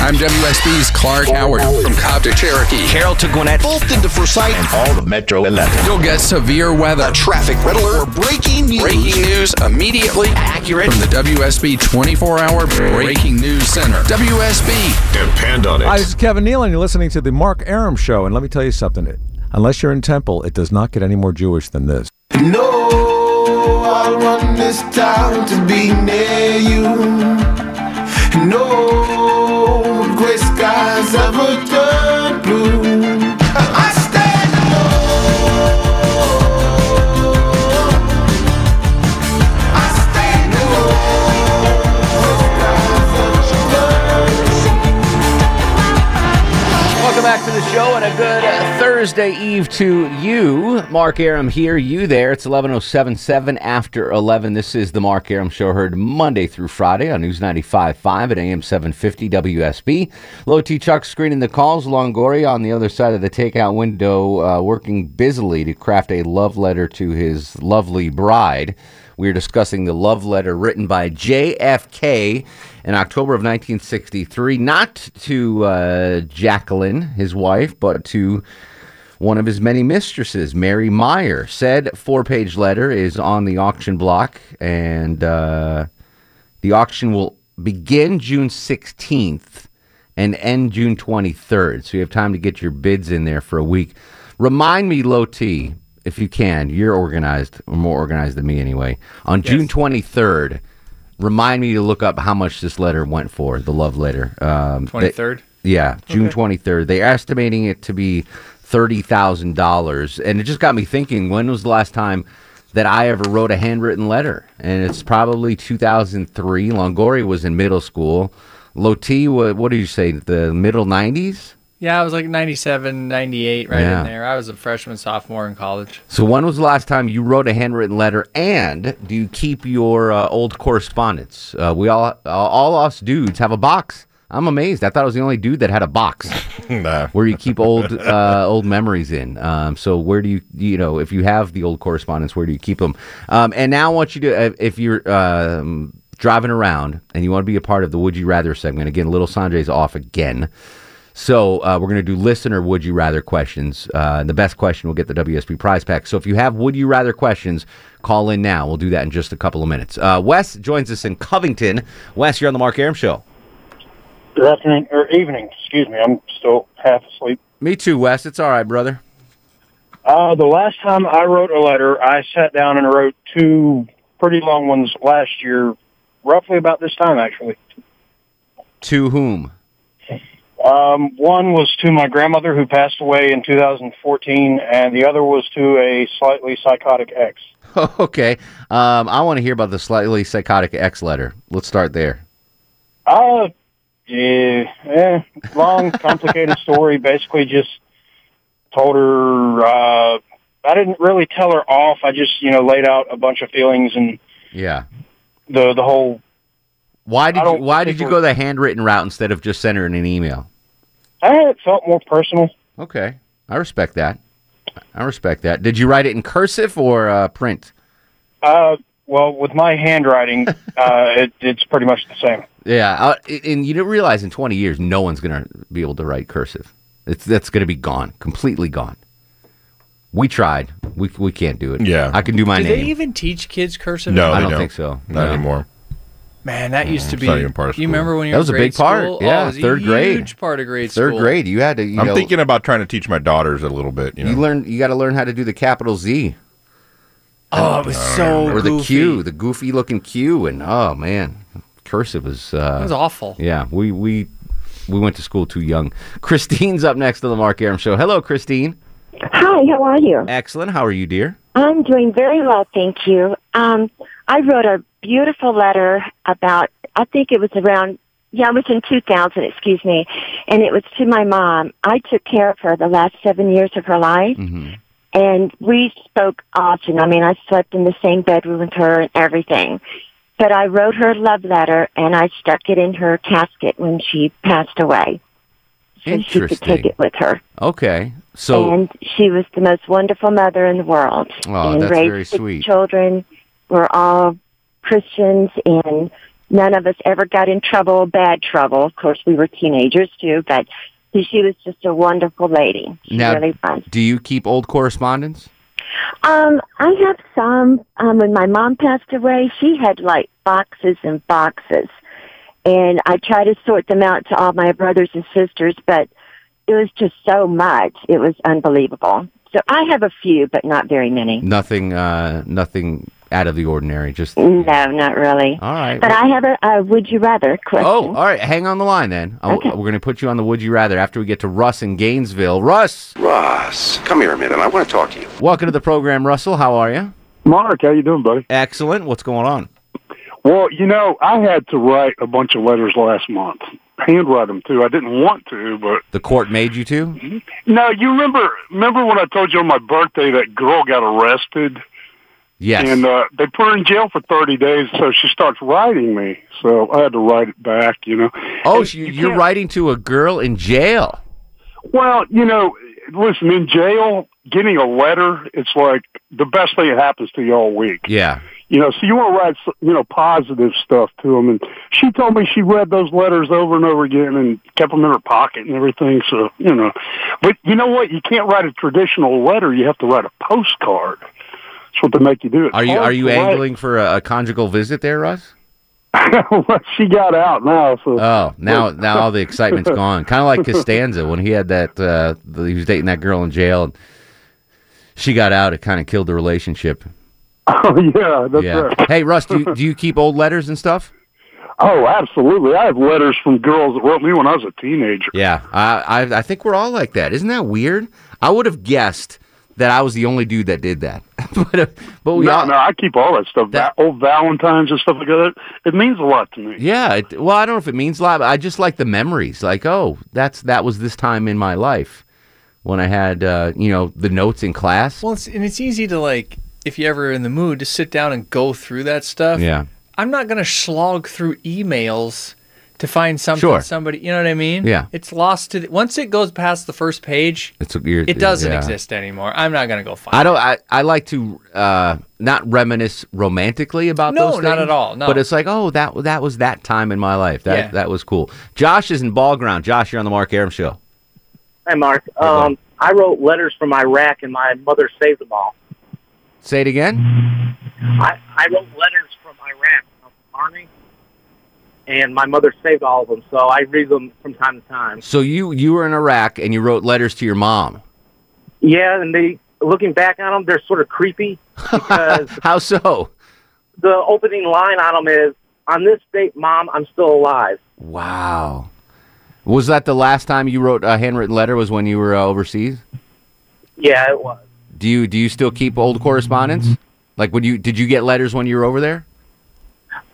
I'm WSB's Clark Howard from Cobb to Cherokee. Carroll to Gwinnett, Butts to Forsyth, and all of Metro 11. You'll get severe weather, a traffic red alert, or breaking news. Breaking news immediately accurate from the WSB 24-hour Breaking News Center. WSB. Depend on it. Hi, this is Kevin Neal, and you're listening to the Mark Arum Show. And let me tell you something. Unless you're in Temple, it does not get any more Jewish than this. No, I want this town to be near you. No gray skies ever turn blue. Welcome back to the show and a good Thursday Eve to you. Mark Arum here, you there. It's 11.077 after 11. This is the Mark Arum Show, heard Monday through Friday on News 95.5 at AM 750 WSB. Low T Chuck screening the calls. Longoria on the other side of the takeout window, uh, working busily to craft a love letter to his lovely bride. We're discussing the love letter written by JFK in October of 1963, not to uh, Jacqueline, his wife, but to one of his many mistresses, Mary Meyer. Said four page letter is on the auction block, and uh, the auction will begin June 16th and end June 23rd. So you have time to get your bids in there for a week. Remind me, Low T, if you can, you're organized, or more organized than me anyway. On yes. June 23rd, remind me to look up how much this letter went for, the love letter. Um, 23rd? They, yeah, June okay. 23rd. They're estimating it to be $30,000. And it just got me thinking when was the last time that I ever wrote a handwritten letter? And it's probably 2003. Longoria was in middle school. Loti, what, what do you say, the middle 90s? Yeah, I was like 97, 98, right yeah. in there. I was a freshman, sophomore in college. So when was the last time you wrote a handwritten letter? And do you keep your uh, old correspondence? Uh, we all, all us dudes have a box. I'm amazed. I thought I was the only dude that had a box nah. where you keep old uh, old memories in. Um, so where do you you know if you have the old correspondence, where do you keep them? Um, and now I want you to uh, if you're um, driving around and you want to be a part of the Would You Rather segment again, little Sanjay's off again. So uh, we're going to do listener would you rather questions. Uh, the best question will get the WSB prize pack. So if you have would you rather questions, call in now. We'll do that in just a couple of minutes. Uh, Wes joins us in Covington. Wes, you're on the Mark Arum Show. Good afternoon or evening. Excuse me. I'm still half asleep. Me too, Wes. It's all right, brother. Uh, the last time I wrote a letter, I sat down and wrote two pretty long ones last year, roughly about this time, actually. To whom? Um, one was to my grandmother who passed away in 2014, and the other was to a slightly psychotic ex. okay. Um, I want to hear about the slightly psychotic ex letter. Let's start there. Uh, yeah, eh, long, complicated story. Basically, just told her. Uh, I didn't really tell her off. I just, you know, laid out a bunch of feelings and yeah, the the whole. Why did you Why did you go the handwritten route instead of just sending her an email? I felt more personal. Okay, I respect that. I respect that. Did you write it in cursive or uh, print? Uh, well, with my handwriting, uh, it, it's pretty much the same. Yeah, uh, and you don't realize in 20 years, no one's going to be able to write cursive. It's that's going to be gone, completely gone. We tried. We we can't do it. Yeah, I can do my do name. they even teach kids cursive? No, I don't, don't, think so. Not no. anymore. Man, that used to Mm, be. not even part of You school. remember when you That were was a big part. school? Yeah, oh, it was a third grade. Huge part of grade Third school. grade, you had to. You I'm know, thinking about trying to teach my daughters a little bit. You know, You learn. You got to learn how to do the capital Z Oh, it was so or the. Q, the goofy looking Q, and oh man, cursive was. Uh, It was awful. Yeah, we we we went to school too young. Christine's up next on the Mark Arum Show. Hello, Christine. Hi, how are you? Excellent. How are you, dear? I'm doing very well, thank you. Um, I wrote a beautiful letter about, I think it was around Yeah, it was in 2000, excuse me. And it was to my mom. I took care of her the last seven years of her life. Mm-hmm. And we spoke often. I mean, I slept in the same bedroom with her and everything. But I wrote her a love letter and I stuck it in her casket when she passed away. So she could take it with her. Okay. So and she was the most wonderful mother in the world. Oh, and that's raised very sweet. children. We're all Christians, and none of us ever got in trouble, bad trouble. Of course, we were teenagers too, but she was just a wonderful lady. She now, really was. do you keep old correspondence? Um, I have some. Um, when my mom passed away, she had like boxes and boxes, and I try to sort them out to all my brothers and sisters, but it was just so much. It was unbelievable. So I have a few, but not very many. Nothing. Uh, nothing out of the ordinary. Just. No, not really. All right. But I have a, a would you rather question. Oh, all right. Hang on the line then. Okay. We're going to put you on the Would You Rather after we get to Russ in Gainesville. Russ, Russ, come here a minute. I want to talk to you. welcome to the program, Russell. How are you? Mark, how you doing, buddy? Excellent. What's going on? Well, you know, I had to write a bunch of letters last month. Handwrite them too. I didn't want to, but The court made you to? Mm-hmm. no. You remember? Remember when I told you on my birthday that girl got arrested Yes. and uh, they put her in jail for thirty days? So she starts writing me. So I had to write it back. You know. oh, so you, you you're writing to a girl in jail. Well, you know, listen, in jail, getting a letter, it's like the best thing that happens to you all week. Yeah. You know, so you want to write, you know, positive stuff to them. And she told me she read those letters over and over again and kept them in her pocket and everything. So, you know, but you know what? You can't write a traditional letter. You have to write a postcard. That's what they make you do. It's Are you are you write. angling for a, a conjugal visit there, Russ? Well, she got out now. So. Oh, now now all the excitement's gone. Kind of like Costanza when he had that uh, he was dating that girl in jail and she got out. It kind of killed the relationship. Oh yeah, that's yeah. right. Hey, Russ, do you, do you keep old letters and stuff? Oh, absolutely. I have letters from girls that wrote me when I was a teenager. Yeah, I, I I think we're all like that. Isn't that weird? I would have guessed that I was the only dude that did that. but uh, but we no, all no, I keep all that stuff. That- That, old Valentines and stuff like that. It means a lot to me. yeah. It, well, I don't know if it means a lot. But I just like the memories. Like, oh, that's that was this time in my life when I had uh, you know the notes in class. Well, it's, and it's easy to like if you're ever in the mood to sit down and go through that stuff. Yeah. I'm not gonna slog through emails to find something Sure. somebody. You know what I mean? Yeah. It's lost to the, once it goes past the first page. It's weird. It doesn't yeah. exist anymore. I'm not gonna go find. I don't. I, I like to uh, not reminisce romantically about No, those. not at all, no. But it's like, oh, that that was that time in my life. That Yeah. that was cool. Josh is in Ball Ground. Josh, you're on the Mark Arum show. Hi, Mark. Um, I wrote letters from Iraq, and my mother saved them all. Say it again. I, I wrote letters from Iraq, from the Army, and my mother saved all of them, so I read them from time to time. So you you were in Iraq and you wrote letters to your mom. Yeah, and they, looking back on them, they're sort of creepy because How so? the opening line on them is, "On this date, Mom, I'm still alive." Wow. Was that the last time you wrote a handwritten letter? Was when you were uh, overseas? Yeah, it was. Do you do you still keep old correspondence? Like when you did you get letters when you were over there?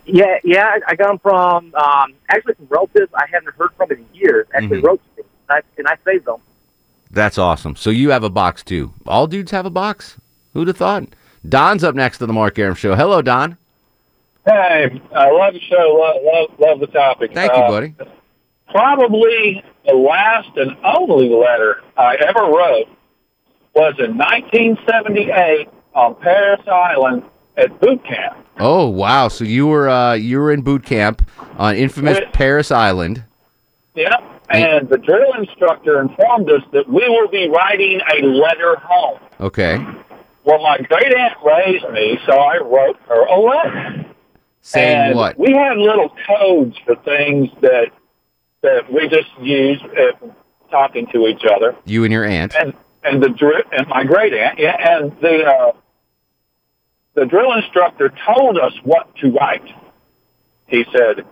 Yeah, yeah, I, I got them from um, actually from relatives I haven't heard from in years. Actually, Mhm. wrote to me, and I, and I saved them. That's awesome. So you have a box too. All dudes have a box. Who'd have thought? Don's up next to the Mark Arum show. Hello, Don. Hey, I love the show. Love, love, love the topic. Thank you, Uh, buddy. Probably the last and only letter I ever wrote was in 1978 on Parris Island at boot camp. Oh wow! So you were uh, you were in boot camp on infamous Wait. Parris Island. Yep. And the drill instructor informed us that we will be writing a letter home. Okay. Well, my great aunt raised me, so I wrote her a letter. Saying and what? We had little codes for things that that we just used uh, talking to each other. You and your aunt. And and the and my great aunt, yeah, and the uh, the drill instructor told us what to write. He said,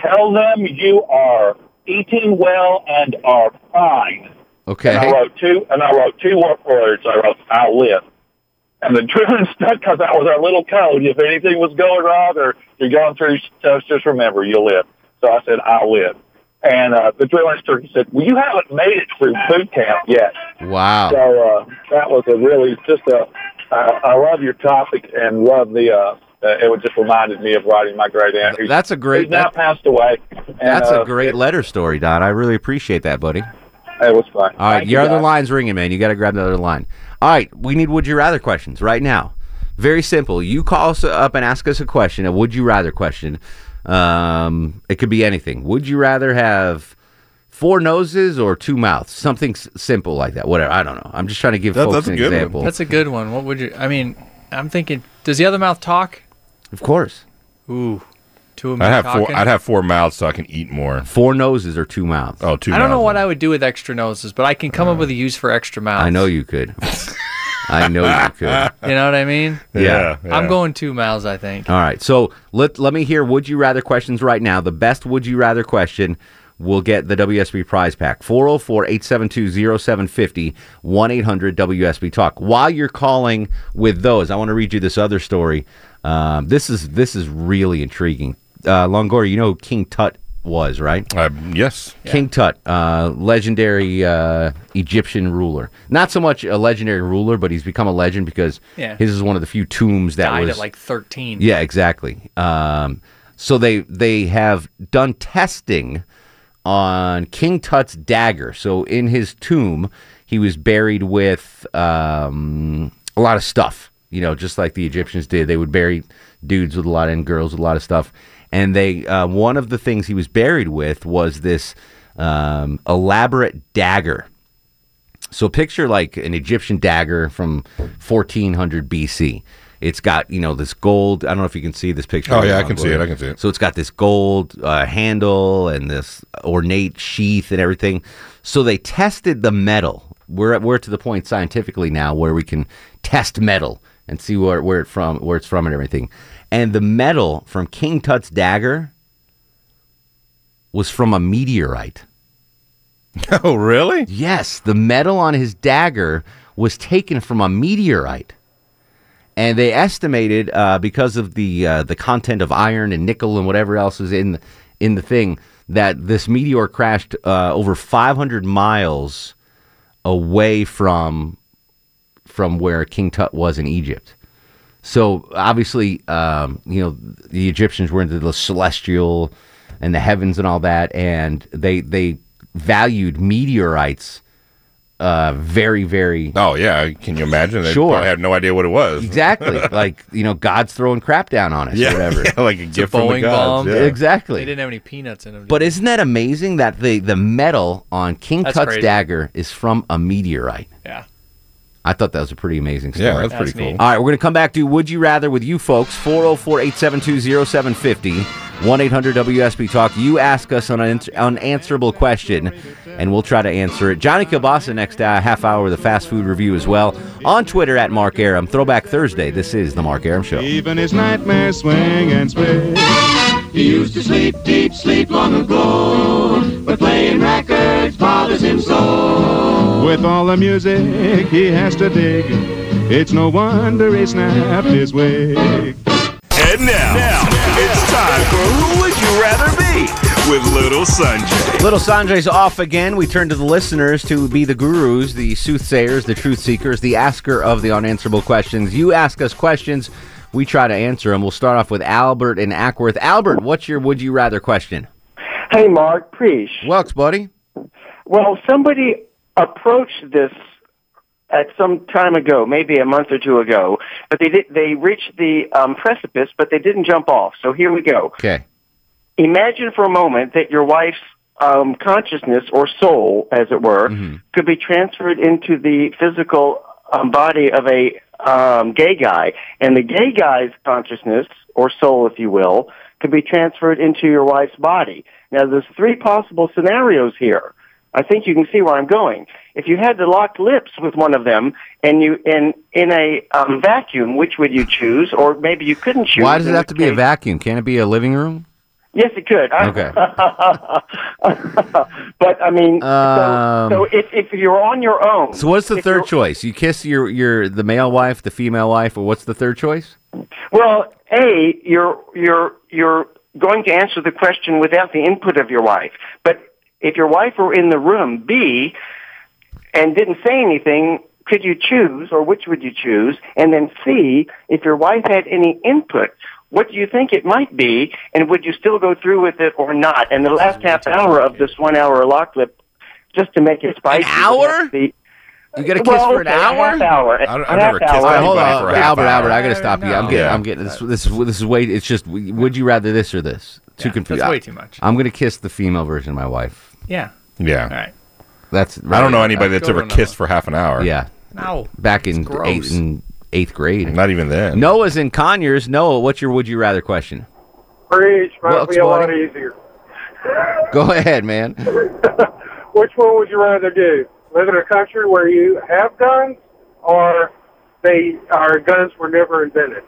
"Tell them you are eating well and are fine." Okay. And I wrote two, and I wrote two words. I wrote, "I'll live." And the drill instructor, because that was our little code. If anything was going wrong or you're going through stuff, just remember you'll live. So I said, I'll live. And uh, the drill instructor said, well, you haven't made it through boot camp yet. Wow. So uh, that was a really just a. I I love your topic and love the. Uh, uh, it just reminded me of writing my great aunt. who's- That's a great- Who's now that- passed away. And, That's uh, a great letter story, Don. I really appreciate that, buddy. It was fun. All right, Thank your you, other guys. line's ringing, man. You got to grab the other line. All right, we need would you rather questions right now. Very simple. You call us up and ask us a question, a would you rather question. Um, it could be anything. Would you rather have four noses or two mouths? Something s- simple like that. Whatever. I don't know. I'm just trying to give That- folks that's a an good one. example. That's a good one. What would you? I mean, I'm thinking. Does the other mouth talk? Of course. Ooh, two of them I'd have talking. four. I'd have four mouths so I can eat more. Four noses or two mouths. Oh, two. I don't know mouths. what I would do with extra noses, but I can come up uh, with a use for extra mouths. I know you could. I know you could. You know what I mean? Yeah, I'm going two mouths. I think. All right. So let let me hear would you rather questions right now. The best would you rather question will get the WSB prize pack. 404-872-0750 1-800 WSB talk. While you're calling with those, I want to read you this other story. Um, this is this is really intriguing. Uh, Longoria, you know who King Tut was, right? Uh, yes. King Tut, uh, legendary uh, Egyptian ruler. Not so much a legendary ruler, but he's become a legend because Yeah. his is one of the few tombs that Died was at like 13. yeah, exactly. Um, so they they have done testing on King Tut's dagger. So in his tomb, he was buried with um, a lot of stuff. You know, just like the Egyptians did. They would bury dudes with a lot and girls with a lot of stuff. And they uh, one of the things he was buried with was this um, elaborate dagger. So picture like an Egyptian dagger from 1400 BC. It's got you know this gold. I don't know if you can see this picture. Oh, yeah, I can see it, I can see it. So it's got this gold uh, handle and this ornate sheath and everything. So they tested the metal. We're we're to the point scientifically now where we can test metal and see where where it from where it's from and everything. And the metal from King Tut's dagger was from a meteorite. Oh, really? Yes, the metal on his dagger was taken from a meteorite, and they estimated uh, because of the uh, the content of iron and nickel and whatever else is in in the thing that this meteor crashed uh, over 500 miles away from from where King Tut was in Egypt. So obviously, um, you know, the Egyptians were into the celestial and the heavens and all that, and they they valued meteorites uh, very, very. Oh yeah, can you imagine? They Sure. probably had no idea what it was. Exactly, like you know, God's throwing crap down on us, Yeah, or whatever. yeah, like a It's a gift from the Boeing gods. bomb. yeah. Exactly. They didn't have any peanuts in them. But isn't that amazing that the the metal on King That's Tut's crazy. dagger is from a meteorite? Yeah. I thought that was a pretty amazing story. Yeah, that's pretty neat. cool. All right, we're going to come back to Would You Rather with you folks. 404 872 0750 1 800 WSB Talk. You ask us an un- unanswerable question, and we'll try to answer it. Johnny Kilbasa next uh, half hour the fast food review as well. On Twitter at Mark Arum. Throwback Thursday. This is The Mark Arum Show. Even his nightmares swing and sway. He used to sleep deep sleep long ago, but playing records bothers him so. With all the music he has to dig, it's no wonder he snapped his wig. And now, now, it's Who Would You Rather Be with Little Sanjay. Little Sanjay's off again. We turn to the listeners to be the gurus, the soothsayers, the truth seekers, the asker of the unanswerable questions. You ask us questions, we try to answer them. We'll start off with Albert in Acworth. Albert, what's your would you rather question? Hey, Mark, Preach. Welks, buddy. Well, somebody approached this at some time ago, maybe a month or two ago, but they did, they reached the um, precipice, but they didn't jump off. So here we go. Okay. Imagine for a moment that your wife's um, consciousness or soul, as it were, could be transferred into the physical um, body of a um, gay guy, and the gay guy's consciousness or soul, if you will, could be transferred into your wife's body. Now, there's three possible scenarios here. I think you can see where I'm going. If you had to lock lips with one of them, and you in in a um, vacuum, which would you choose? Or maybe you couldn't choose. Why does it have to be a vacuum? Can't it be a living room? Yes, it could. Okay. but I mean, Um, so, so if if you're on your own, So what's the third choice? You kiss your your the male wife, the female wife, or what's the third choice? Well, a you're you're you're going to answer the question without the input of your wife. But if your wife were in the room, B, and didn't say anything, could you choose, or which would you choose? And then C, if your wife had any input, what do you think it might be, and would you still go through with it or not? And the last half hour of this one hour lock clip, just to make it spicy. An hour? You get a kiss well, for an okay, hour? A half hour. I don't- A I've never kissed hour. All right, hold anybody on, for a half Albert. hour. Albert, I got to stop you. I'm getting, Yeah. I'm getting this. This is this is way. It's just. Would you rather this or this? Too confused. that's way too much. I'm gonna kiss the female version of my wife. Yeah. Yeah. All right. That's. I don't know anybody that's ever kissed for half an hour. Yeah. No. Back in eighth in eighth grade. Not even then. Noah's in Conyers. Noah, what's your would you rather question? Preach, might Looks be a lot easier. Go ahead, man. Which one would you rather do? Live in a country where you have guns, or they our guns were never invented?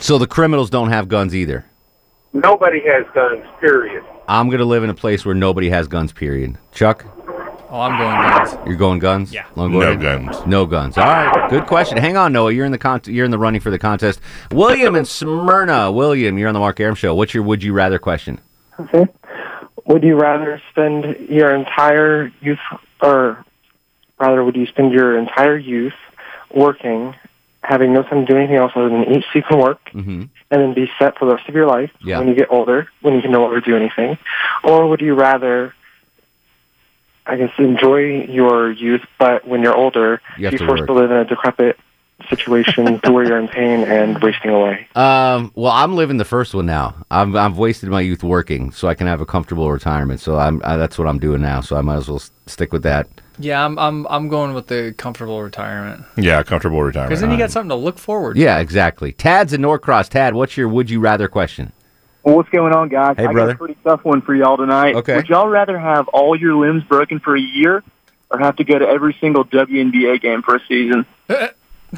So the criminals don't have guns either. Nobody has guns. Period. I'm gonna live in a place where nobody has guns. Period. Chuck, Oh, I'm going guns. you're going guns. Yeah. Long No Gordon? guns. No guns. All right. Good question. Hang on, Noah. You're in the con- You're in the running for the contest. William in Smyrna. William, you're on the Mark Arum show. What's your would you rather question? Okay. Would you rather spend your entire youth, or rather, would you spend your entire youth working, having no time to do anything else other than eat, sleep, and work, Mm-hmm. and then be set for the rest of your life Yeah. when you get older, when you can no longer do anything? Or would you rather, I guess, enjoy your youth, but when you're older, You to forced work. to live in a decrepit situation to where you're in pain and wasting away? Um, well, I'm living the first one now. I've I've wasted my youth working, so I can have a comfortable retirement. So I'm I, that's what I'm doing now. So I might as well s- stick with that. Yeah, I'm I'm I'm going with the comfortable retirement. Yeah, comfortable retirement. Because then you got something to look forward to. Yeah, exactly. Tad's in Norcross. Tad, what's your would you rather question? Well, what's going on, guys? Hey, I brother. got a pretty tough one for y'all tonight. Okay. Would y'all rather have all your limbs broken for a year or have to go to every single WNBA game for a season?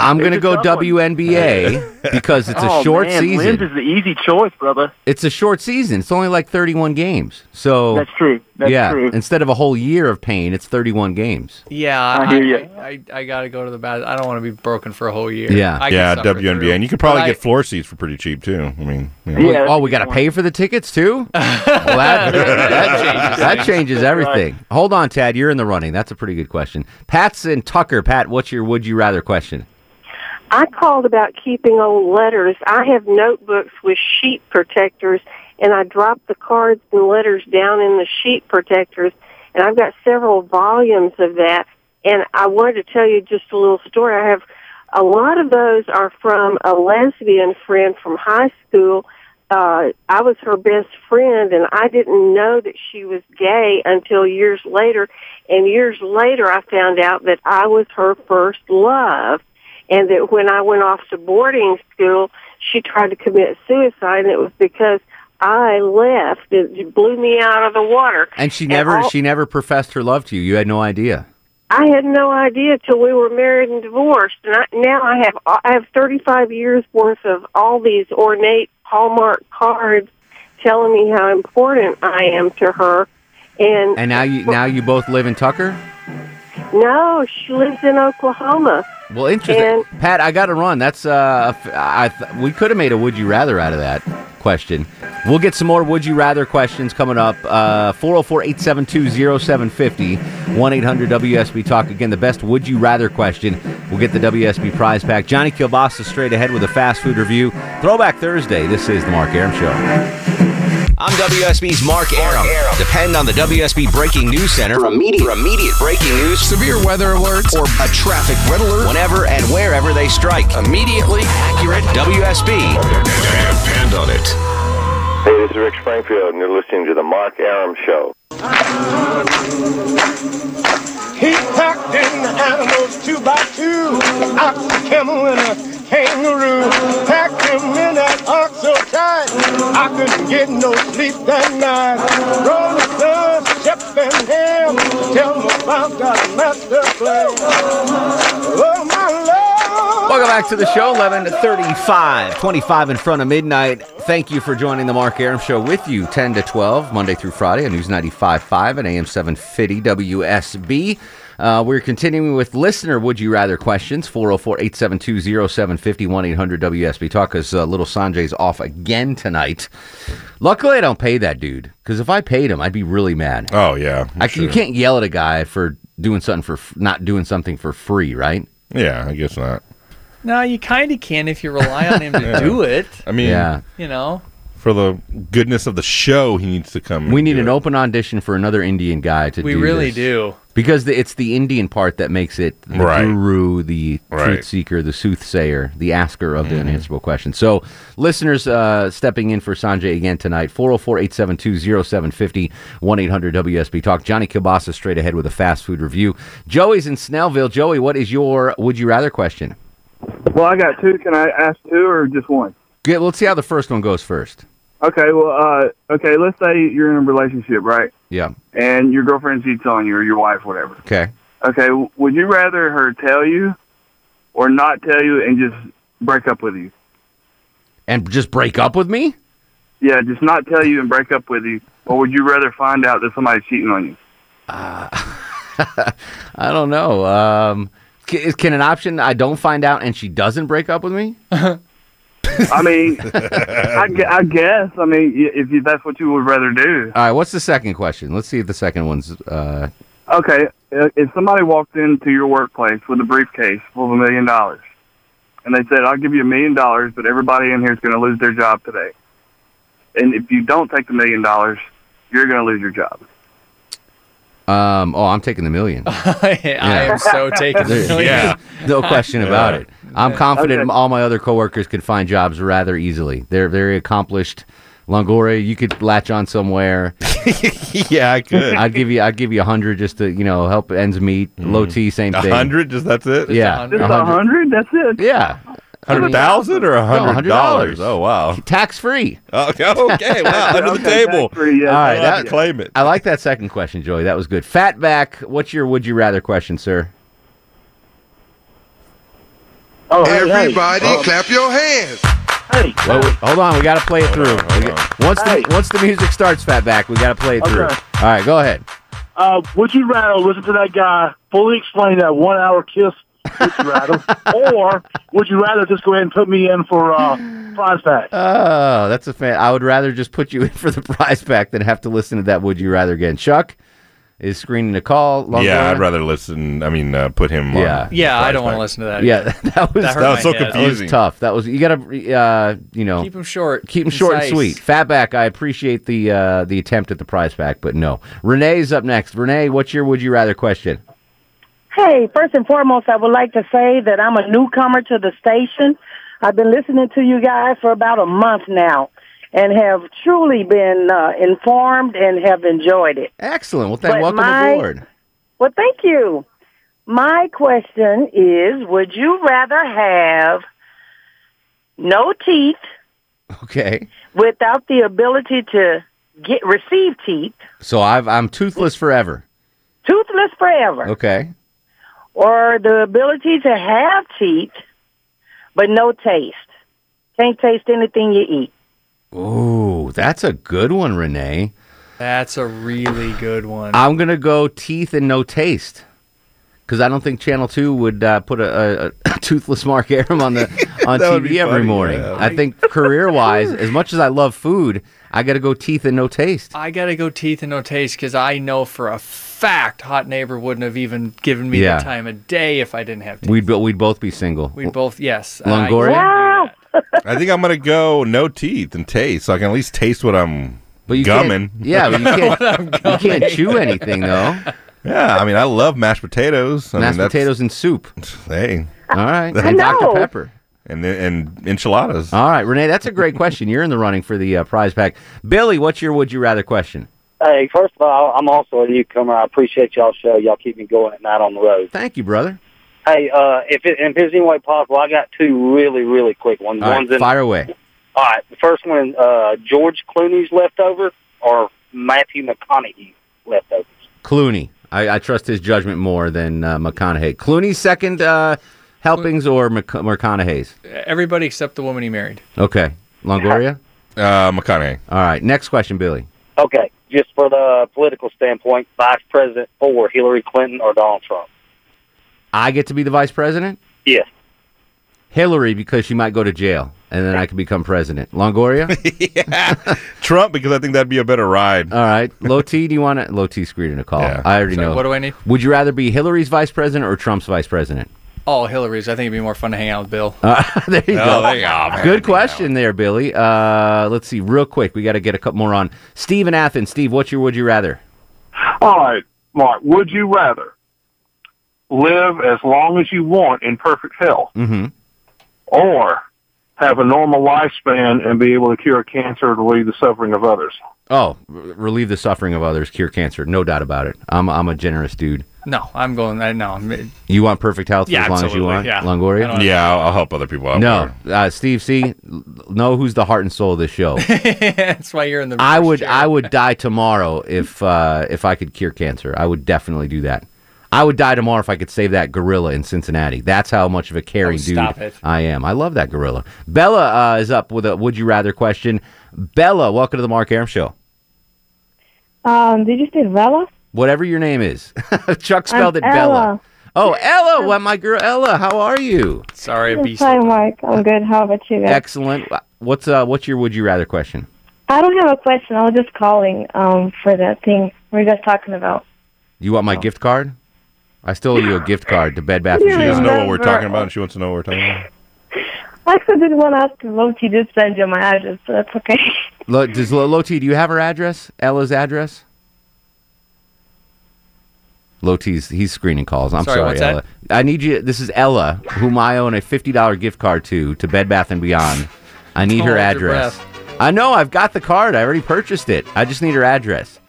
I'm going to go tough one. WNBA because it's a oh, short man, season. Limbs is the easy choice, brother. It's a short season. It's only like 31 games. So That's true. That's yeah, true. instead of a whole year of pain, it's 31 games. Yeah, I I, hear ya. I, I, I got to go to the bad. I don't want to be broken for a whole year. Yeah. I yeah, suffer WNBA, through. and you could probably But get floor seats for pretty cheap too. I mean, you know. Yeah, oh, we got to pay for the tickets too. well, that, that changes. That changes everything. Hold on, Tad. You're in the running. That's a pretty good question. Pat's in Tucker. Pat, what's your would you rather question? I called about keeping old letters. I have notebooks with sheet protectors, and I drop the cards and letters down in the sheet protectors, and I've got several volumes of that. And I wanted to tell you just a little story. I have a lot of those are from a lesbian friend from high school. Uh, I was her best friend, and I didn't know that she was gay until years later. And years later, I found out that I was her first love and that when I went off to boarding school, she tried to commit suicide, and it was because I left. It blew me out of the water. And she never all- she never professed her love to you. You had no idea. I had no idea till we were married and divorced, and I, now I have I have 35 years worth of all these ornate Hallmark cards telling me how important I am to her. And, And now you now you both live in Tucker. No, she lives in Oklahoma. Well, interesting. And- Pat, I got to run. That's uh, I th- we could have made a would you rather out of that question. We'll get some more would you rather questions coming up. Uh, 404-872-0750, 1-800-WSB Talk. Again, the best would you rather question. We'll get the WSB prize pack. Johnny Kilbasa straight ahead with a fast food review. Throwback Thursday. This is the Mark Arum Show. I'm WSB's Mark Arum. Depend on the WSB Breaking News Center for immediate, for immediate breaking news, severe weather alerts, or a traffic red alert whenever and wherever they strike. Immediately accurate WSB. Depend on it. Hey, this is Rick Springfield, and you're listening to the Mark Arum Show. He packed in the animals two by two, ox, a camel, and a kangaroo. Packed him in that ox so tight, I couldn't get no sleep that night. Rolling Stone, Shep and Ham, tell me about that master plan. Oh, my love. Welcome back to the show, 11:35, 25 in front of midnight. Thank you for joining the Mark Arum Show with you, 10 to 12, Monday through Friday on News 95.5 and AM 750 WSB. Uh, we're continuing with listener Would You Rather questions, 404-872-0750, 1-800-WSB Talk, because uh, little Sanjay's off again tonight. Luckily, I don't pay that dude, because if I paid him, I'd be really mad. Oh, yeah. I, You can't yell at a guy for doing something for f- not doing something for free, right? Yeah, I guess not. No, you kind of can if you rely on him to Yeah. do it. I mean, Yeah. You know, for the goodness of the show, he needs to come. We need an it. open audition for another Indian guy to do. we really this. do. Because the, it's the Indian part that makes it the Right. guru, the Right. truth seeker, the soothsayer, the asker of the Mm-hmm. unanswerable question. So, listeners uh, stepping in for Sanjay again tonight 404 872 0750 1 800 WSB Talk. Johnny Kilbasa straight ahead with a fast food review. Joey's in Snellville. Joey, what is your would you rather question? Well, I got two. Can I ask two or just one? Good. Let's see how the first one goes first. Okay. Well, uh, okay. Let's say you're in a relationship, right? Yeah. And your girlfriend cheats on you, or your wife, whatever. Okay. Okay. Would you rather her tell you, or not tell you, and just break up with you? And just break up with me? Yeah, just not tell you and break up with you, or would you rather find out that somebody's cheating on you? I don't know. Um, can, can an option I don't find out and she doesn't break up with me? I mean, I, I guess. I mean, if you, that's what you would rather do. All right. What's the second question? Let's see if the second one's. Uh, Okay, uh, if somebody walked into your workplace with a briefcase full of a million dollars, and they said, "I'll give you a million dollars, but everybody in here is going to lose their job today," and if you don't take the million dollars, you're going to lose your job. um, oh, I'm taking the million. I am so taking the million. Yeah, no question about it. I'm confident Okay. all my other coworkers could find jobs rather easily. They're very accomplished. Longoria, you could latch on somewhere. yeah, I could. I'd give you. I'd give you a hundred just to you know help ends meet. Mm. Low T, same thing. A hundred? Just that's it? Yeah, Just a hundred? That's it. Yeah. Hundred thousand or a hundred dollars? Oh wow, tax free. Oh, okay, okay, wow, under the table. All right, I'll that, claim it. I like that second question, Joey. That was good. Fatback, what's your would you rather question, sir? Oh, Everybody, clap your hands. Hey, Well, we- hold on, we got to play it through. We got- once the once the music starts, Fatback, we got to play it through. All right, go ahead. Uh, would you rather listen to that guy fully explain that one hour kiss? Would you rather, or would you rather just go ahead and put me in for uh, prize pack? Oh, that's a fan. I would rather just put you in for the prize pack than have to listen to that. Would you rather again? Chuck is screening a call. Longoria? Yeah, I'd rather listen. I mean, uh, put him. Yeah. on Yeah, I don't wanna listen to that Yeah, that was That That was so head. That confusing. was tough. That was you got to uh, you know Keep 'em short, Keep them short and concise. sweet. Fatback, I appreciate the uh, the attempt at the prize pack, but no. Renee's up next. Renee, what's your would you rather question? Hey, first and foremost, I would like to say that I'm a newcomer to the station. I've been listening to you guys for about a month now and have truly been uh, informed and have enjoyed it. Excellent. Well, then But welcome my- aboard. Well, thank you. My question is, would you rather have no teeth Okay. without the ability to get receive teeth, So I've I'm toothless forever. toothless forever, Okay. or the ability to have teeth but no taste? Can't taste anything you eat. Ooh, that's a good one, Renee. That's a really good one. I'm gonna go teeth and no taste. Because I don't think Channel Two would uh, put a, a, a toothless Mark Arum on the on TV every funny, morning. yeah. I think career wise, as much as I love food, I got to go teeth and no taste. I gotta go teeth and no taste because I know for a fact Hot Neighbor wouldn't have even given me Yeah. the time of day if I didn't have teeth. We'd we'd both be single. We'd both, yes. Longoria. I think I'm gonna go no teeth and taste, so I can at least taste what I'm But you gumming. Can't, yeah, but you can't. you can't chew anything though. Yeah, I mean, I love mashed potatoes. I Mashed mean, potatoes and soup. Hey, All right, and Dr. Pepper. and and enchiladas. All right, Renee, that's a great question. You're in the running for the uh, prize pack. Billy, what's your would you rather question? Hey, first of all, I'm also a newcomer. I appreciate y'all show. Y'all keep me going at night on the road. Thank you, brother. Hey, uh, if it, if it's any way possible, I got two really, really quick ones. All right, One's in, fire away. All right, the first one, uh, George Clooney's leftover or Matthew McConaughey leftovers? Clooney. I, I trust his judgment more than uh, McConaughey. Clooney's second uh, helpings or Mc- McConaughey's? Everybody except the woman he married. Okay. Longoria? Uh, McConaughey. All right. Next question, Billy. Okay, just for the political standpoint, vice president for Hillary Clinton or Donald Trump? I get to be the vice president? Yes. Hillary, because she might go to jail, and then I can become president. Longoria? Trump, because I think that'd be a better ride. All right. Low T, do you want to? Low T screening a call. Yeah. I already Sorry, know. what do I need? Would you rather be Hillary's vice president or Trump's vice president? Oh, Hillary's. I think it'd be more fun to hang out with Bill. Uh, there you Oh, go. there you go. Good question there, Billy. Uh, let's see, real quick. We got to get a couple more on. Steve in Athens. Steve, what's your would you rather? All right, Mark, would you rather live as long as you want in perfect health Mm-hmm. or have a normal lifespan and be able to cure cancer or relieve the suffering of others? Oh, r- relieve the suffering of others, cure cancer. No doubt about it. I'm, I'm a generous dude. No, I'm going. I, no, I'm- You want perfect health Yeah, as long as you want? yeah. Longoria? Yeah, I'll, I'll help other people out. No, uh, Steve. See, know who's the heart and soul of this show. That's why you're in the. I would, I would die tomorrow if uh, if I could cure cancer. I would definitely do that. I would die tomorrow if I could save that gorilla in Cincinnati. That's how much of a caring Oh, dude it. I am. I love that gorilla. Bella uh, is up with a would you rather question. Bella, welcome to the Mark Arum Show. Um, did you say Vela? Whatever your name is, Chuck spelled I'm it Bella. Oh, Ella, well, my girl Ella, how are you? Sorry, Hi, Mark. I'm good. How about you guys? Excellent. What's uh, what's your would you rather question? I don't have a question. I was just calling um for that thing we were just talking about. You want my Oh. gift card? I stole you a gift card to Bed Bath. She doesn't know what we're talking about, and she wants to know what we're talking about. I actually didn't want to ask if Loti did send you my address, so that's okay. Lo, does Lo- Loti, do you have her address? Ella's address? Loti's he's screening calls. I'm Sorry, sorry, what's that? Ella. I need you. This is Ella, whom I own a fifty dollar gift card to to Bed Bath and Beyond. I need Don't her address. I know. I've got the card. I already purchased it. I just need her address.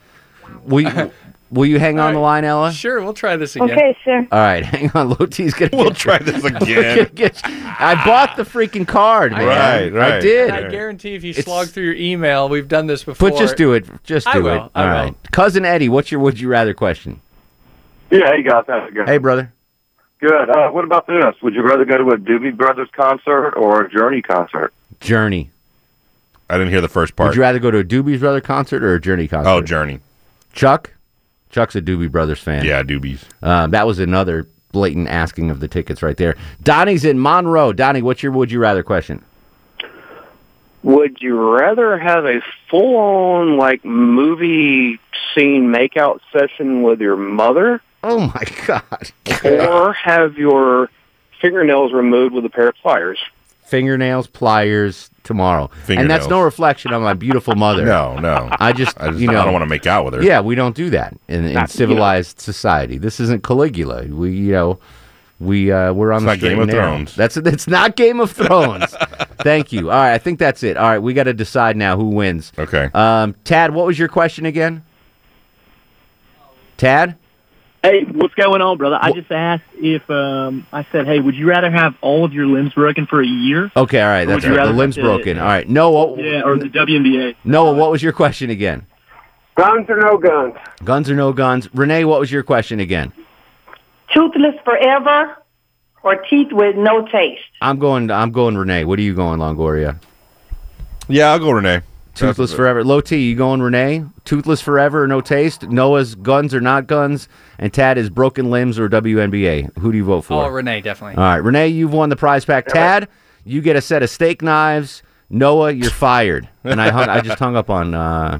Will you Will you hang on the line, Ella? Sure, we'll try this again. Okay, sure. All right, hang on. Loti's gonna. We'll try this again. I bought the freaking card, man. Right, I right. did. I guarantee if you slog through your email, we've done this before. But just do it. Just I do will, it. I will. right. Cousin Eddie, what's your would you rather question? Yeah, hey guys, how's it going? Hey, brother. Good. Uh, what about this? Would you rather go to a Doobie Brothers concert or a Journey concert? Journey. I didn't hear the first part. Would you rather go to a Doobie Brother concert or a Journey concert? Oh, Journey. Chuck? Chuck's a Doobie Brothers fan. Yeah, Doobies. Um, that was another blatant asking of the tickets right there. Donnie's in Monroe. Donnie, what's your would you rather question? Would you rather have a full on like movie scene makeout session with your mother? Oh my god. or have your fingernails removed with a pair of pliers? Fingernails, pliers, tomorrow. And that's no reflection on my beautiful mother. No, no. I just, I just- you know, I don't wanna make out with her. Yeah, we don't do that in, in Not- you know. civilized society. This isn't Caligula. We, you know, we uh, we're on It's the not Game of narrow. Thrones. That's it's not Game of Thrones. Thank you. All right, I think that's it. All right, we got to decide now who wins. Okay. Um, Tad, what was your question again? Tad. Hey, what's going on, brother? I just asked if um, I said, "Hey, would you rather have all of your limbs broken for a year?" Okay, all right, that's right. The limbs have to- broken. All right, Noah. Yeah, or the WNBA. Noah, what was your question again? Guns or no guns? Guns or no guns? Renee, what was your question again? Toothless forever or teeth with no taste? I'm going. I'm going. Renee. What are you going, Longoria? Yeah, I'll go Renee. Toothless forever. Low T, you going Renee? Toothless forever or no taste? Noah's guns or not guns? And Tad is broken limbs or WNBA. Who do you vote for? Oh, Renee, definitely. All right, Renee, you've won the prize pack. Tad, you get a set of steak knives. Noah, you're fired. And I hung, I just hung up on uh,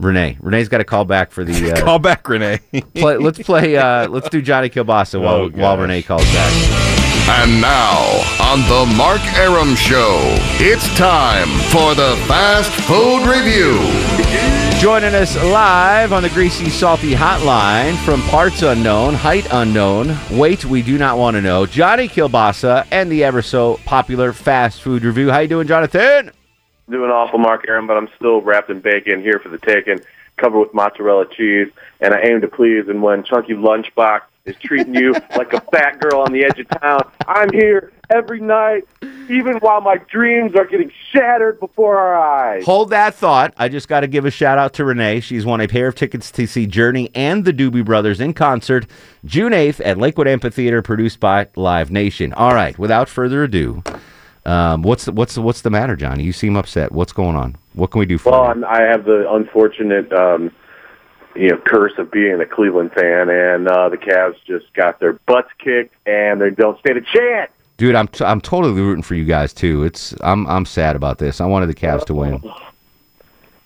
Renee. Renee's got to call back for the uh, Call back, Renee. play, let's play. Uh, let's do Johnny Kilbasa while Oh, while. Renee calls back. And now, on the Mark Arum Show, it's time for the Fast Food Review. Joining us live on the Greasy Salty Hotline from parts unknown, height unknown, weight we do not want to know, Johnny Kilbasa and the ever so popular fast food review. How you doing, Jonathan? Doing awful, Mark Arum, but I'm still wrapped in bacon here for the taking, covered with mozzarella cheese, and I aim to please and win chunky lunchbox is treating you like a fat girl on the edge of town. I'm here every night, even while my dreams are getting shattered before our eyes. Hold that thought. I just got to give a shout out to Renee. She's won a pair of tickets to see Journey and the Doobie Brothers in concert June 8th at Lakewood Amphitheater, produced by Live Nation. All right, without further ado, um, what's the, what's the, what's the matter, Johnny? You seem upset. What's going on? What can we do for Well, you? I'm, I have the unfortunate, um, you know, curse of being a Cleveland fan, and uh, the Cavs just got their butts kicked, and they don't stand a chance. Dude, I'm t- I'm totally rooting for you guys too. It's I'm I'm sad about this. I wanted the Cavs to win.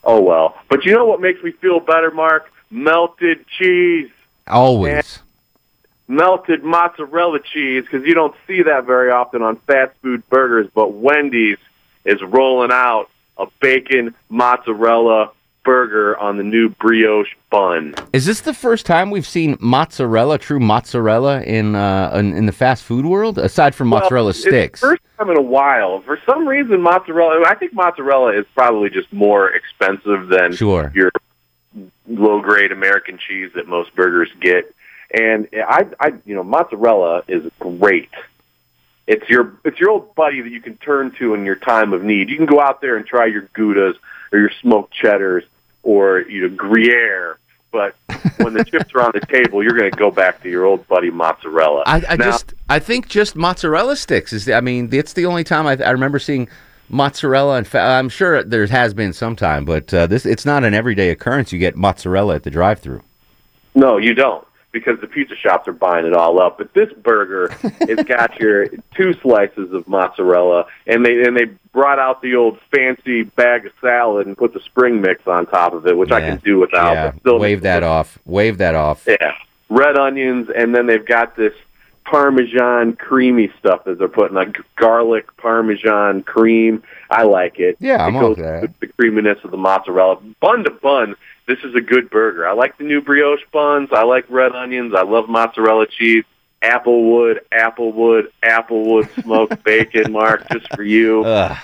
Oh well, but you know what makes me feel better, Mark? Melted cheese, Always. melted mozzarella cheese, because you don't see that very often on fast food burgers. But Wendy's is rolling out a bacon mozzarella burger on the new brioche bun. Is this the first time we've seen mozzarella, true mozzarella, in uh, in, in the fast food world, aside from mozzarella Well, it's sticks? the first time in a while. For some reason, mozzarella. I think mozzarella is probably just more expensive than Sure. your low grade American cheese that most burgers get. And I, I, you know, mozzarella is great. It's your it's your old buddy that you can turn to in your time of need. You can go out there and try your Goudas or your smoked cheddars or you know Gruyere. But when the chips are on the table, you're going to go back to your old buddy mozzarella. I, I Now- just I think just mozzarella sticks is. The, I mean, it's the only time I, I remember seeing mozzarella. And fa- I'm sure there has been some time, but uh, this it's not an everyday occurrence. You get mozzarella at the drive-through. No, you don't, because the pizza shops are buying it all up. But this burger, it's got your two slices of mozzarella, and they and they brought out the old fancy bag of salad and put the spring mix on top of it, which I can do without. yeah, still wave that off. Wave that off. Yeah, red onions, and then they've got this Parmesan creamy stuff that they're putting like garlic Parmesan cream. I like it. Yeah, I'm it goes that. with the creaminess of the mozzarella. Bun to bun, this is a good burger. I like the new brioche buns. I like red onions. I love mozzarella cheese. Applewood, Applewood, Applewood smoked bacon, Mark, just for you. Ugh.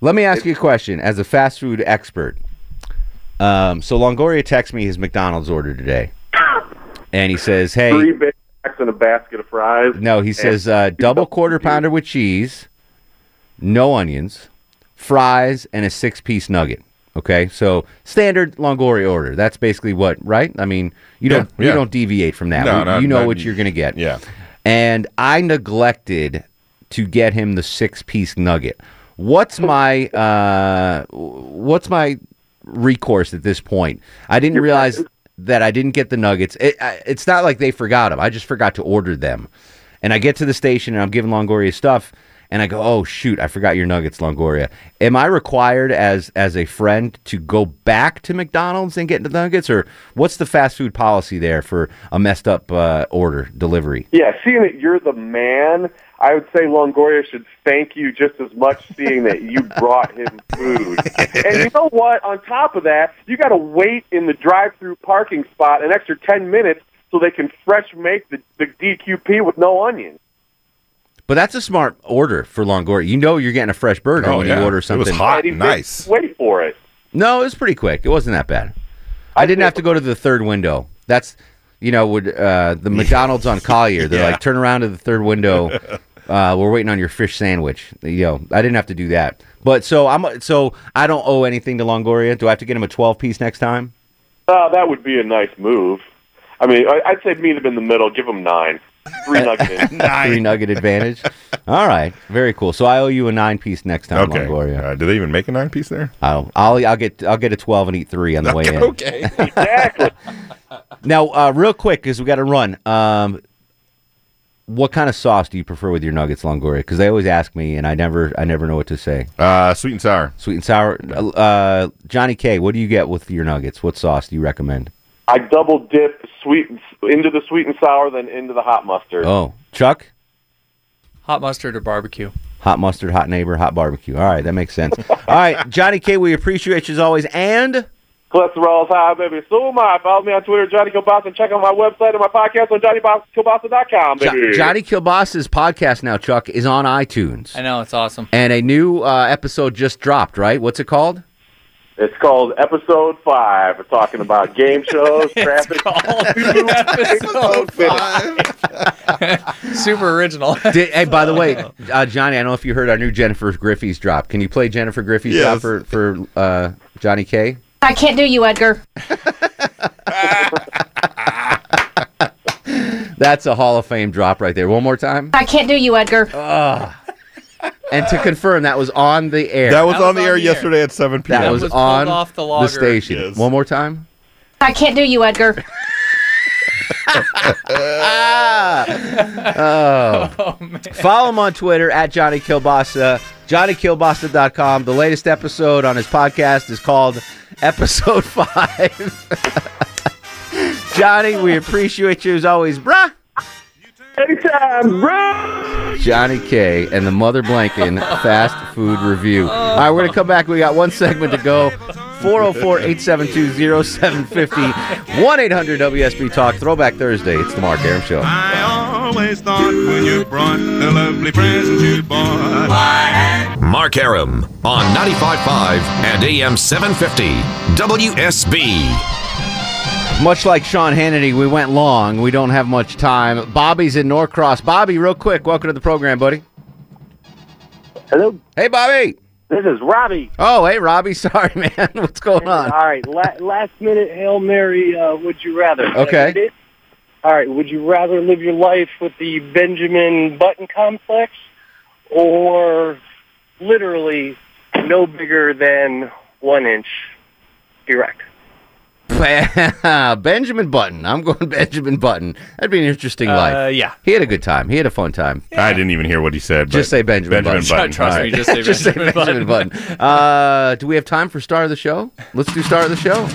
Let me ask you a question as a fast food expert. Um, so Longoria texts me his McDonald's order today, and he says, "Hey, Three Big Macs and a basket of fries. No, he says uh, double quarter pounder with cheese, no onions, fries, and a six piece nugget. Okay, so standard Longoria order. That's basically what, right? I mean, you don't Yeah, you don't deviate from that. No, We- no, you know no, what you're going to get. Yeah. And I neglected to get him the six piece nugget. What's my uh, what's my recourse at this point? I didn't realize that I didn't get the nuggets. It, I, it's not like they forgot them. I just forgot to order them. And I get to the station and I'm giving Longoria stuff, and I go, "Oh shoot, I forgot your nuggets, Longoria." Am I required as as a friend to go back to McDonald's and get the nuggets, or what's the fast food policy there for a messed up uh, order delivery? Yeah, seeing that you're the man, I would say Longoria should thank you just as much seeing that you brought him food. and you know what? On top of that, you got to wait in the drive-through parking spot an extra 10 minutes so they can fresh make the, the DQP with no onions. But that's a smart order for Longoria. You know you're getting a fresh burger Oh, when yeah. you order something. It was something hot And he didn't Wait for it. No, it was pretty quick. It wasn't that bad. I didn't have to go to the third window. That's you know, would uh, the McDonald's on Collier? They're Yeah. like, turn around to the third window. Uh, we're waiting on your fish sandwich. You know, I didn't have to do that. But so I'm so I don't owe anything to Longoria. Do I have to get him a 12 piece next time? Uh, that would be a nice move. I mean, I, I'd say meet him in the middle. Give him nine. Three nuggets. Three nugget advantage. All right, very cool. So I owe you a nine piece next time, Okay. Longoria. Uh, do they even make a nine piece there? I'll, I'll I'll get I'll get a 12 and eat three on the way in. Okay. exactly. Now, uh, real quick, because we got to run. Um, what kind of sauce do you prefer with your nuggets, Longoria? Because they always ask me, and I never, I never know what to say. Uh, sweet and sour. Sweet and sour. Uh, Johnny K, what do you get with your nuggets? What sauce do you recommend? I double dip sweet into the sweet and sour, then into the hot mustard. Oh, Chuck, Hot mustard or barbecue? hot mustard, hot neighbor, hot barbecue. All right, that makes sense. All right, Johnny K, we appreciate you as always, and Cholesterol is high, baby. So am I. Follow me on Twitter, Johnny Kilbasa, and check out my website and my podcast on JohnnyKilbasa.com, Jo- baby. Johnny Kilbasa's podcast now, Chuck, is on iTunes, I know it's awesome. and a new uh, episode just dropped. Right? What's it called? It's called Episode Five. We're talking about game shows, traffic. Episode five. Super original. Did, hey, by the way, uh, Johnny, I don't know if you heard our new Jennifer Griffey's drop. Can you play Jennifer Griffey's Yes. drop for for uh, Johnny K? I can't do you, Edgar. That's a Hall of Fame drop right there. One more time. I can't do you, Edgar. And to confirm, that was on the air. That was on the air yesterday at 7 p.m. That was, was on off the the, logger. station. Yes. One more time. I can't do you, Edgar. Oh. oh Follow him on Twitter at Johnny Kilbasa, JohnnyKilbasa.com. The latest episode on his podcast is called Episode 5. Johnny, we appreciate you as always, bruh. Anytime, bro. Johnny K and the Mother Blanken Fast Food Review. Oh. All right, we're going to come back. We got one segment to go. 404 872 0750 1 800 WSB Talk. Throwback Thursday. It's the Mark Arum Show. I always thought when you brought a lovely present you bought. Mark Arum on 95.5 and AM 750 WSB. Much like Sean Hannity, we went long. We don't have much time. Bobby's in Norcross. Bobby, real quick, welcome to the program, buddy. Hello. Hey, Bobby. This is Robbie. Oh, hey, Robbie. Sorry, man. What's going on? All right, la- last minute Hail Mary, uh, would you rather? Okay. All right, would you rather live your life with the Benjamin Button complex or literally no bigger than one inch erect? Benjamin Button. I'm going Benjamin Button. That'd be an interesting Uh, life. yeah. He had a good time. He had a fun time. I didn't even hear what he said. Just say Benjamin, Benjamin Button. Trust All me, just say Just say Benjamin Benjamin Button. Uh, do we have time for star of the show? Let's do star of the show.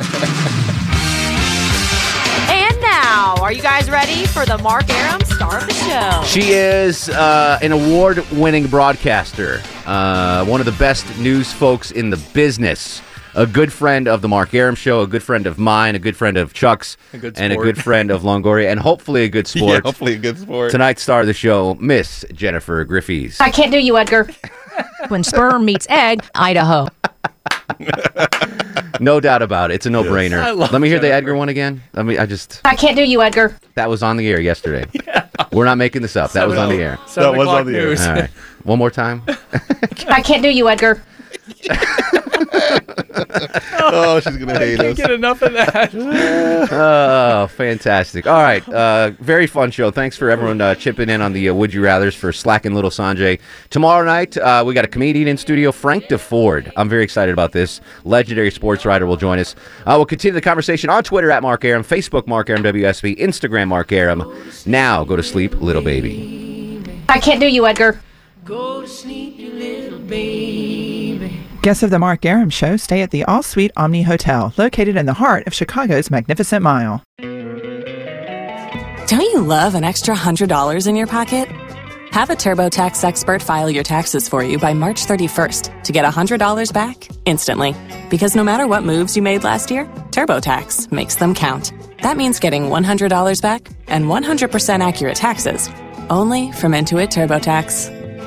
And now, are you guys ready for the Mark Arum star of the show? She is uh, an award-winning broadcaster, uh, one of the best news folks in the business. A good friend of the Mark Arum Show, a good friend of mine, a good friend of Chuck's, A good and a good friend of Longoria, and hopefully a good Yeah, sport. hopefully a good sport. Tonight's star of the show, Miss Jennifer Griffiths. I can't do you, Edgar. When sperm meets egg, Idaho. No doubt about it. It's a no-brainer. I love Let me hear the Edgar one again. Let me. I just I can't do you, Edgar. that was on the air yesterday. We're not making this up. That was on the air. That was on the air. news. All right. One more time. I can't do you, Edgar. oh, she's gonna I hate can't us. get enough of that. oh, fantastic. All right. Uh, very fun show. Thanks for everyone uh, chipping in on the uh, Would You Rathers for slacking little Sanjay. Tomorrow night, uh, we got a comedian in studio, Frank Deford. I'm very excited about this. Legendary sports writer will join us. Uh, we'll continue the conversation on Twitter at Mark Arum, Facebook Mark Arum WSB, Instagram Mark Arum. Now go to sleep, little baby. I can't do you, Edgar. Guests of the Mark Arum Show stay at the All Suite Omni Hotel, located in the heart of Chicago's Magnificent Mile. Don't you love an extra $100 in your pocket? Have a TurboTax expert file your taxes for you by March 31st to get $100 back instantly. Because no matter what moves you made last year, TurboTax makes them count. That means getting $100 back and 100% accurate taxes only from Intuit TurboTax.